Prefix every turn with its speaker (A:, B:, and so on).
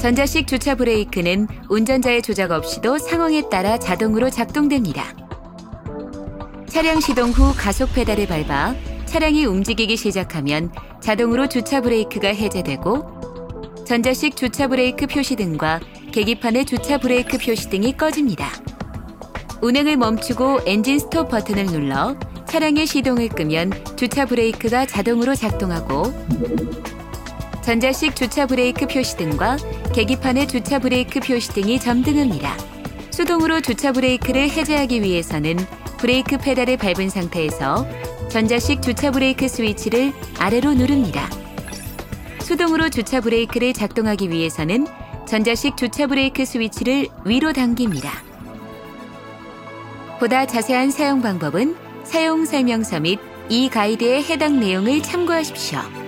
A: 전자식 주차 브레이크는 운전자의 조작 없이도 상황에 따라 자동으로 작동됩니다. 차량 시동 후 가속 페달을 밟아 차량이 움직이기 시작하면 자동으로 주차 브레이크가 해제되고 전자식 주차 브레이크 표시등과 계기판의 주차 브레이크 표시등이 꺼집니다. 운행을 멈추고 엔진 스톱 버튼을 눌러 차량의 시동을 끄면 주차 브레이크가 자동으로 작동하고 전자식 주차 브레이크 표시등과 계기판의 주차 브레이크 표시등이 점등합니다. 수동으로 주차 브레이크를 해제하기 위해서는 브레이크 페달을 밟은 상태에서 전자식 주차 브레이크 스위치를 아래로 누릅니다. 수동으로 주차 브레이크를 작동하기 위해서는 전자식 주차 브레이크 스위치를 위로 당깁니다. 보다 자세한 사용 방법은 사용 설명서 및 이 가이드의 해당 내용을 참고하십시오.